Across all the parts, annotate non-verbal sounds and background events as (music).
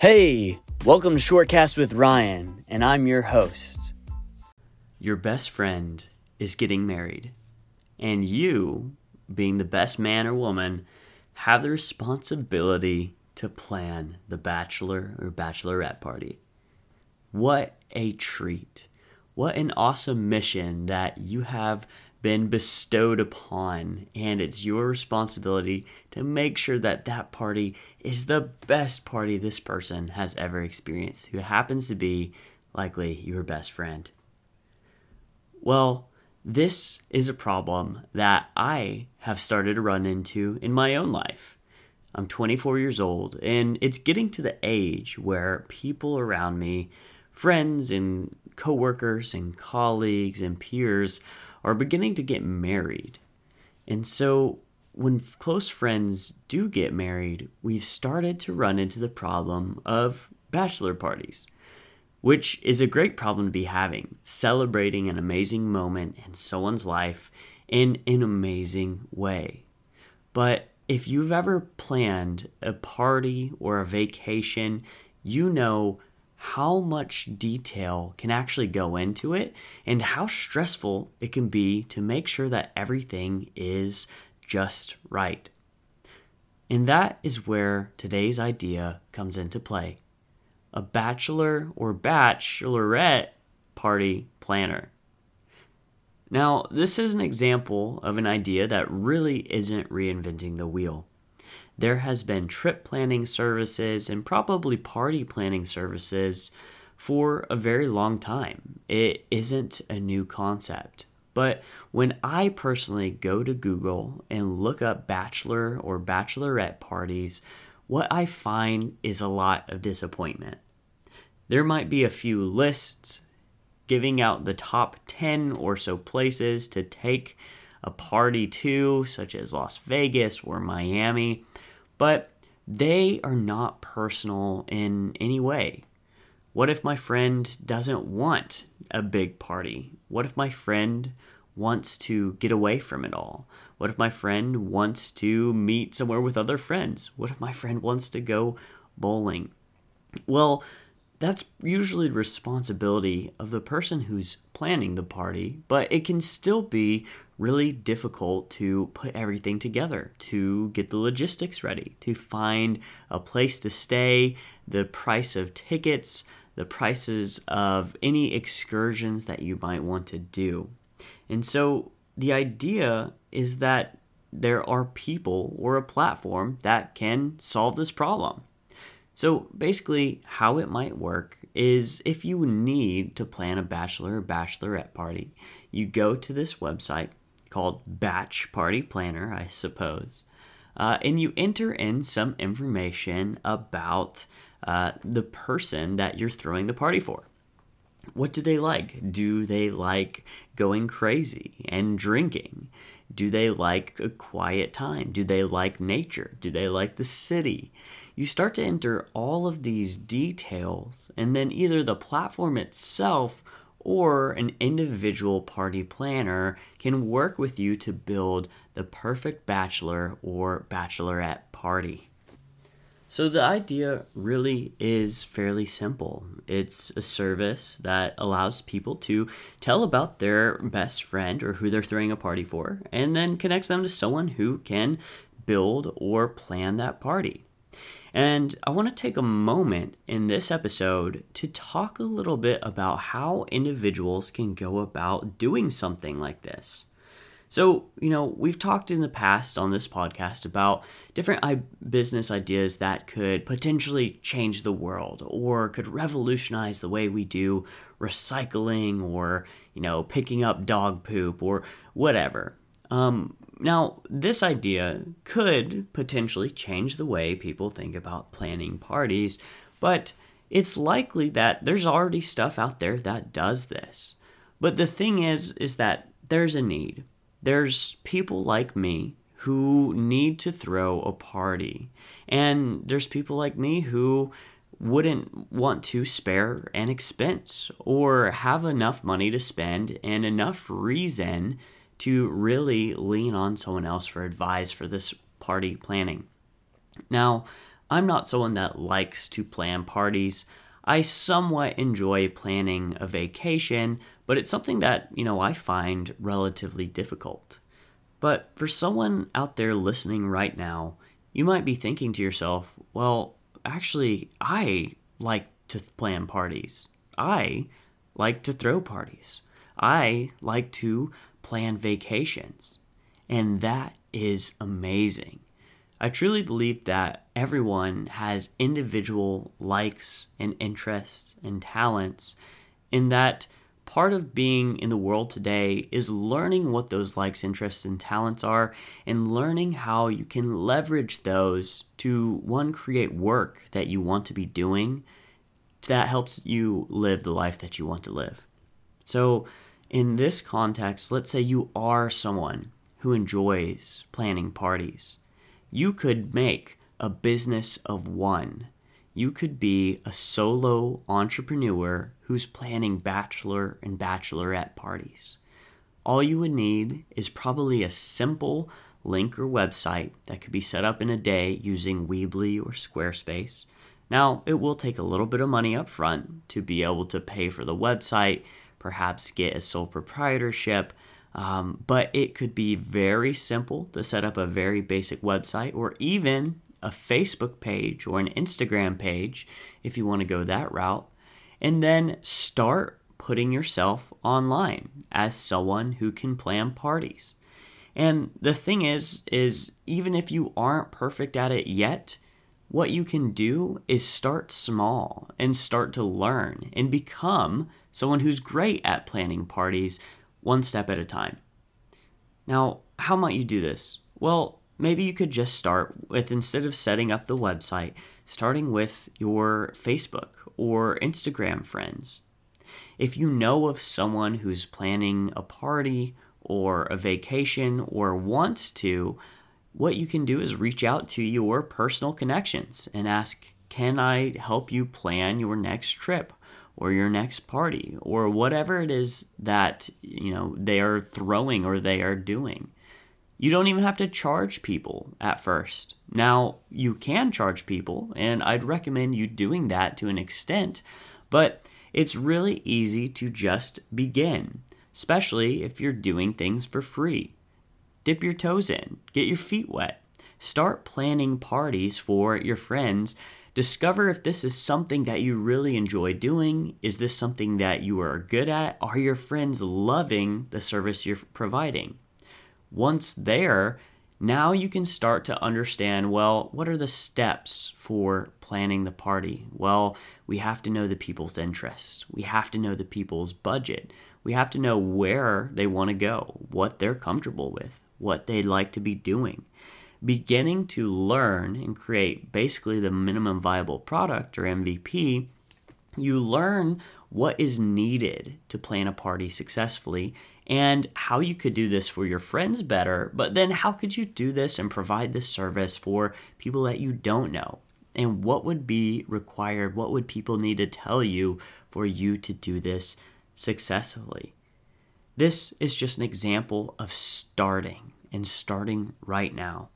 Hey, welcome to Shortcast with Ryan, and I'm your host. Your best friend is getting married, and you, being the best man or woman, have the responsibility to plan the bachelor or bachelorette party. What a treat! What an awesome mission that you have been bestowed upon, and it's your responsibility to make sure that that party is the best party this person has ever experienced, who happens to be likely your best friend. Well, this is a problem that I have started to run into in my own life. I'm 24 years old, and it's getting to the age where people around me, friends and coworkers and colleagues and peers, are beginning to get married. And so when close friends do get married, we've started to run into the problem of bachelor parties, which is a great problem to be having, celebrating an amazing moment in someone's life in an amazing way. But if you've ever planned a party or a vacation, you know how much detail can actually go into it and how stressful it can be to make sure that everything is just right. And that is where today's idea comes into play a bachelor or bachelorette party planner. Now, this is an example of an idea that really isn't reinventing the wheel there has been trip planning services and probably party planning services for a very long time. It isn't a new concept. But when I personally go to Google and look up bachelor or bachelorette parties, what I find is a lot of disappointment. There might be a few lists giving out the top 10 or so places to take a party to, such as Las Vegas or Miami, but they are not personal in any way. What if my friend doesn't want a big party? What if my friend wants to get away from it all? What if my friend wants to meet somewhere with other friends? What if my friend wants to go bowling? Well, that's usually the responsibility of the person who's planning the party, but it can still be really difficult to put everything together, to get the logistics ready, to find a place to stay, the price of tickets, the prices of any excursions that you might want to do. And so the idea is that there are people or a platform that can solve this problem. So basically, how it might work is if you need to plan a bachelor or bachelorette party, you go to this website called Batch Party Planner, I suppose, uh, and you enter in some information about uh, the person that you're throwing the party for. What do they like? Do they like going crazy and drinking? Do they like a quiet time? Do they like nature? Do they like the city? You start to enter all of these details, and then either the platform itself or an individual party planner can work with you to build the perfect bachelor or bachelorette party. So, the idea really is fairly simple. It's a service that allows people to tell about their best friend or who they're throwing a party for, and then connects them to someone who can build or plan that party. And I want to take a moment in this episode to talk a little bit about how individuals can go about doing something like this. So, you know, we've talked in the past on this podcast about different business ideas that could potentially change the world or could revolutionize the way we do recycling or, you know, picking up dog poop or whatever. Um, now, this idea could potentially change the way people think about planning parties, but it's likely that there's already stuff out there that does this. But the thing is is that there's a need there's people like me who need to throw a party. And there's people like me who wouldn't want to spare an expense or have enough money to spend and enough reason to really lean on someone else for advice for this party planning. Now, I'm not someone that likes to plan parties. I somewhat enjoy planning a vacation, but it's something that, you know, I find relatively difficult. But for someone out there listening right now, you might be thinking to yourself, well, actually, I like to plan parties. I like to throw parties. I like to plan vacations. And that is amazing. I truly believe that everyone has individual likes and interests and talents, in that part of being in the world today is learning what those likes, interests, and talents are and learning how you can leverage those to one, create work that you want to be doing that helps you live the life that you want to live. So, in this context, let's say you are someone who enjoys planning parties. You could make a business of one. You could be a solo entrepreneur who's planning bachelor and bachelorette parties. All you would need is probably a simple link or website that could be set up in a day using Weebly or Squarespace now, it will take a little bit of money up front to be able to pay for the website, perhaps get a sole proprietorship, um, but it could be very simple to set up a very basic website or even a Facebook page or an Instagram page if you want to go that route. And then start putting yourself online as someone who can plan parties. And the thing is is even if you aren't perfect at it yet, what you can do is start small and start to learn and become someone who's great at planning parties one step at a time. Now, how might you do this? Well, maybe you could just start with instead of setting up the website, starting with your Facebook or Instagram friends. If you know of someone who's planning a party or a vacation or wants to, what you can do is reach out to your personal connections and ask, Can I help you plan your next trip? or your next party or whatever it is that you know they are throwing or they are doing you don't even have to charge people at first now you can charge people and i'd recommend you doing that to an extent but it's really easy to just begin especially if you're doing things for free Dip your toes in, get your feet wet. Start planning parties for your friends. Discover if this is something that you really enjoy doing. Is this something that you are good at? Are your friends loving the service you're providing? Once there, now you can start to understand well, what are the steps for planning the party? Well, we have to know the people's interests, we have to know the people's budget, we have to know where they want to go, what they're comfortable with, what they'd like to be doing. Beginning to learn and create basically the minimum viable product or MVP, you learn what is needed to plan a party successfully and how you could do this for your friends better, but then how could you do this and provide this service for people that you don't know? And what would be required? What would people need to tell you for you to do this successfully? This is just an example of starting and starting right now.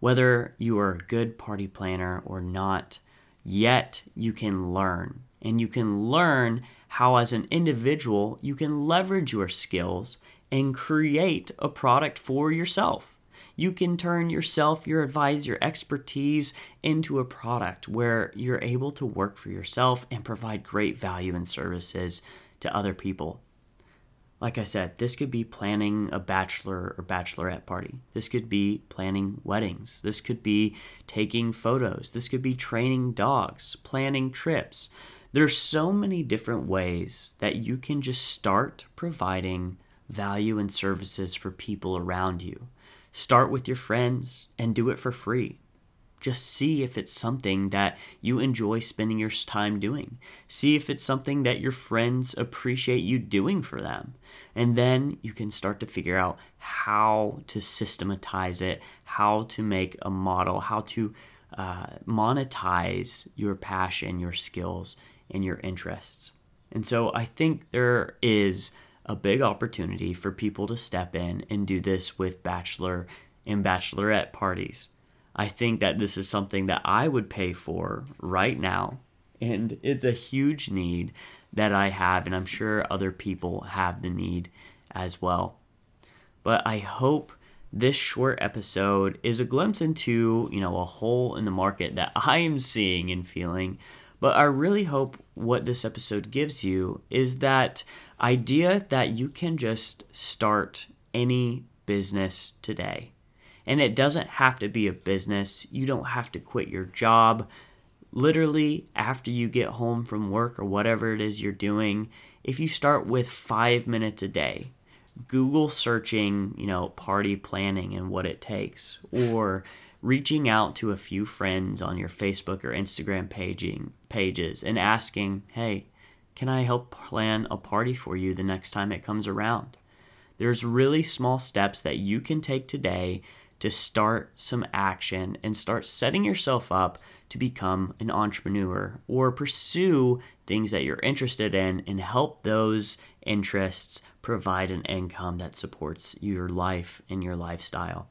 Whether you are a good party planner or not, yet you can learn. And you can learn how, as an individual, you can leverage your skills and create a product for yourself. You can turn yourself, your advice, your expertise into a product where you're able to work for yourself and provide great value and services to other people. Like I said, this could be planning a bachelor or bachelorette party. This could be planning weddings. This could be taking photos. This could be training dogs, planning trips. There's so many different ways that you can just start providing value and services for people around you. Start with your friends and do it for free. Just see if it's something that you enjoy spending your time doing. See if it's something that your friends appreciate you doing for them. And then you can start to figure out how to systematize it, how to make a model, how to uh, monetize your passion, your skills, and your interests. And so I think there is a big opportunity for people to step in and do this with bachelor and bachelorette parties. I think that this is something that I would pay for right now. And it's a huge need that I have, and I'm sure other people have the need as well. But I hope this short episode is a glimpse into, you know, a hole in the market that (laughs) I am seeing and feeling. But I really hope what this episode gives you is that idea that you can just start any business today. And it doesn't have to be a business. You don't have to quit your job. Literally, after you get home from work or whatever it is you're doing, if you start with five minutes a day, Google searching, you know, party planning and what it takes, or reaching out to a few friends on your Facebook or Instagram paging pages and asking, "Hey, can I help plan a party for you the next time it comes around?" There's really small steps that you can take today to start some action and start setting yourself up to become an entrepreneur or pursue things that you're interested in and help those interests provide an income that supports your life and your lifestyle.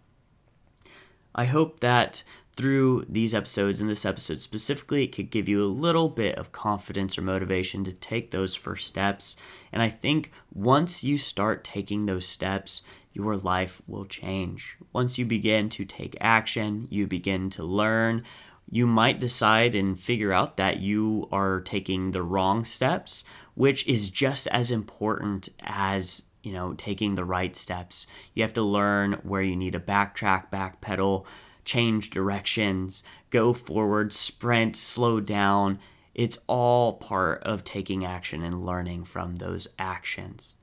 I hope that through these episodes and this episode specifically, it could give you a little bit of confidence or motivation to take those first steps. And I think once you start taking those steps, your life will change. Once you begin to take action, you begin to learn. You might decide and figure out that you are taking the wrong steps, which is just as important as you know taking the right steps. You have to learn where you need to backtrack, backpedal, change directions, go forward, sprint, slow down. It's all part of taking action and learning from those actions.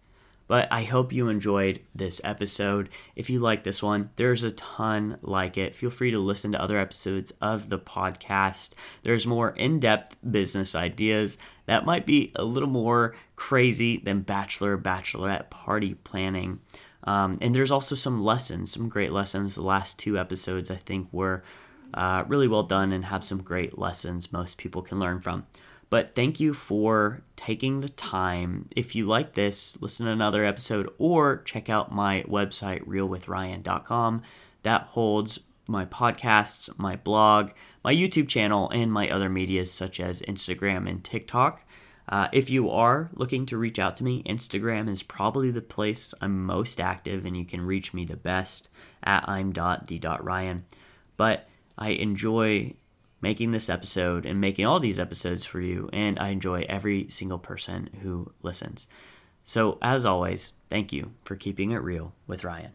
But I hope you enjoyed this episode. If you like this one, there's a ton like it. Feel free to listen to other episodes of the podcast. There's more in depth business ideas that might be a little more crazy than bachelor, bachelorette party planning. Um, and there's also some lessons, some great lessons. The last two episodes, I think, were uh, really well done and have some great lessons most people can learn from. But thank you for taking the time. If you like this, listen to another episode or check out my website, realwithryan.com. That holds my podcasts, my blog, my YouTube channel, and my other medias such as Instagram and TikTok. Uh, if you are looking to reach out to me, Instagram is probably the place I'm most active, and you can reach me the best at I'm dot the dot Ryan. But I enjoy making this episode and making all these episodes for you. And I enjoy every single person who listens. So, as always, thank you for keeping it real with Ryan.